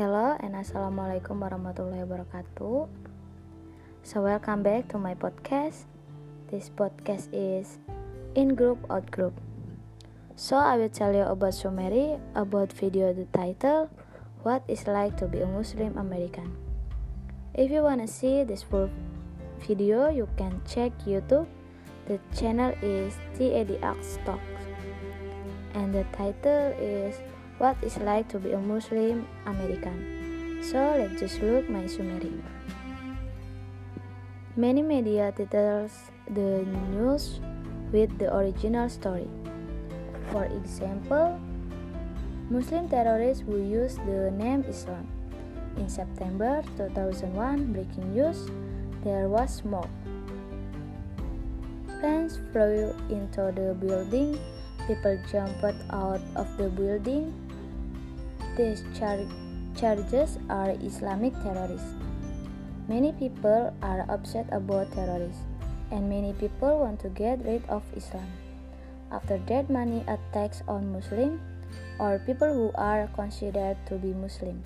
Hello and assalamualaikum warahmatullahi wabarakatuh. So welcome back to my podcast. This podcast is in group out group. So I will tell you about summary about video the title What is like to be a Muslim American. If you wanna see this full video, you can check YouTube. The channel is TADX Talks, and the title is what is like to be a Muslim American. So let's just look my summary. Many media titles the news with the original story. For example, Muslim terrorists who use the name Islam. In September 2001, breaking news, there was smoke. Planes flew into the building. People jumped out of the building these char- charges are Islamic terrorists. Many people are upset about terrorists, and many people want to get rid of Islam. After that, many attacks on Muslims or people who are considered to be Muslim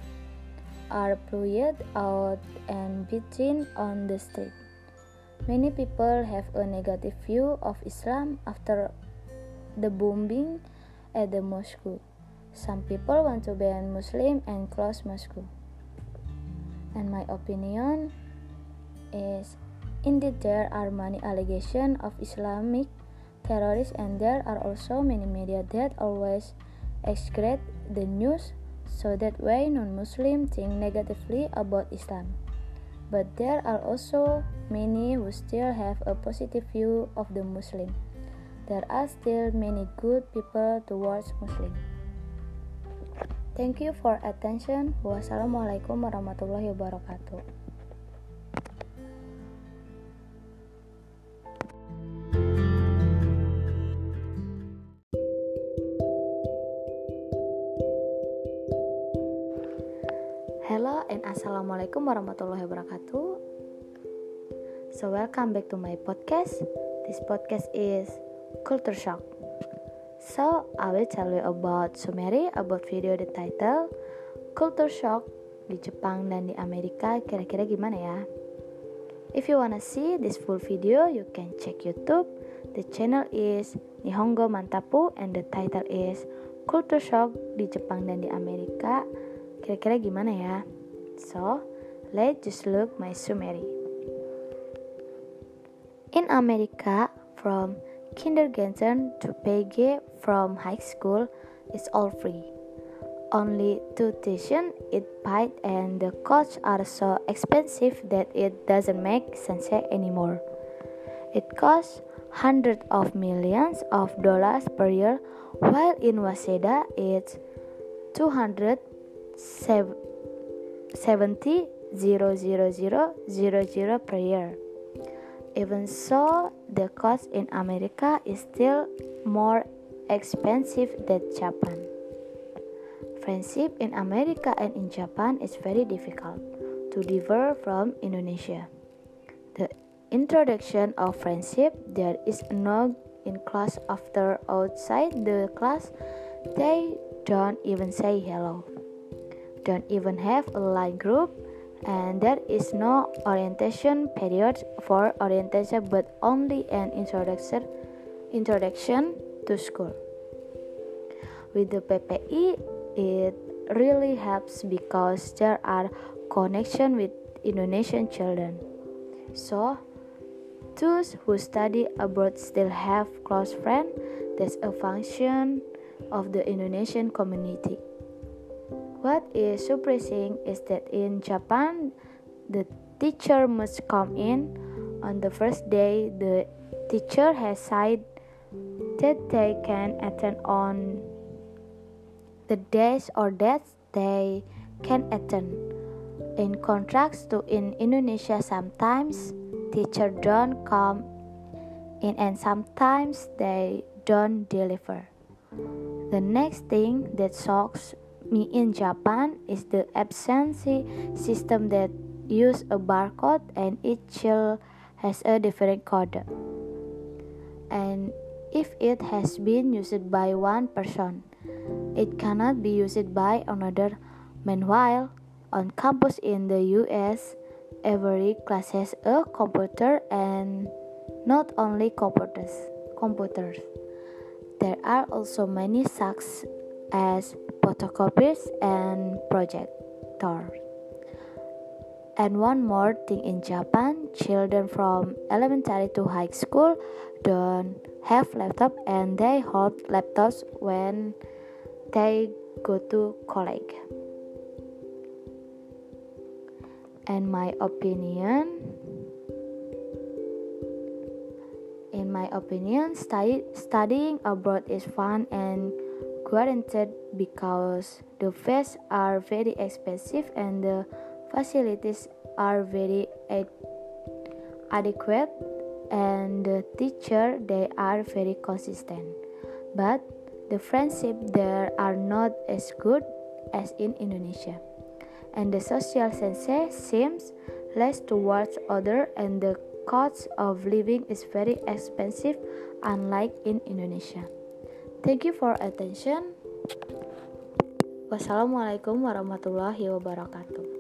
are pluyed out and beaten on the street. Many people have a negative view of Islam after the bombing at the mosque. Some people want to ban Muslim and close mosque. And my opinion is indeed there are many allegations of Islamic terrorists and there are also many media that always excrete the news so that way non-Muslim think negatively about Islam. But there are also many who still have a positive view of the Muslim. There are still many good people towards Muslim. Thank you for attention. Wassalamualaikum warahmatullahi wabarakatuh. Hello and assalamualaikum warahmatullahi wabarakatuh. So welcome back to my podcast. This podcast is Culture Shock. So, I will tell you about summary about video the title Culture Shock di Jepang dan di Amerika kira-kira gimana ya? If you wanna see this full video, you can check YouTube. The channel is Nihongo Mantapu and the title is Culture Shock di Jepang dan di Amerika. Kira-kira gimana ya? So, let's just look my summary. In America, from kindergarten to PG from high school is all free. Only tuition is paid and the costs are so expensive that it doesn't make sense anymore. It costs hundreds of millions of dollars per year while in Waseda it's 270 000 per year. Even so, the cost in America is still more expensive than Japan. Friendship in America and in Japan is very difficult to differ from Indonesia. The introduction of friendship there is no in class after outside the class they don't even say hello. Don't even have a line group and there is no orientation period for orientation but only an introduction introduction to school. With the PPI it really helps because there are connection with Indonesian children. So those who study abroad still have close friends that's a function of the Indonesian community what is surprising is that in Japan, the teacher must come in. On the first day, the teacher has said that they can attend on the days or dates they can attend. In contrast to in Indonesia, sometimes teacher don't come in and sometimes they don't deliver. The next thing that shocks in Japan is the absentee system that use a barcode and each child has a different code. And if it has been used by one person, it cannot be used by another. Meanwhile, On campus in the US, every class has a computer and not only computers. computers. There are also many such as photocopiers and projectors. And one more thing in Japan, children from elementary to high school don't have laptop and they hold laptops when they go to college. And my opinion, in my opinion, study, studying abroad is fun and guaranteed because the fees are very expensive and the facilities are very ad adequate and the teacher they are very consistent. But the friendship there are not as good as in Indonesia. And the social sense seems less towards other and the cost of living is very expensive unlike in Indonesia thank you for attention. Wassalamualaikum warahmatullahi wabarakatuh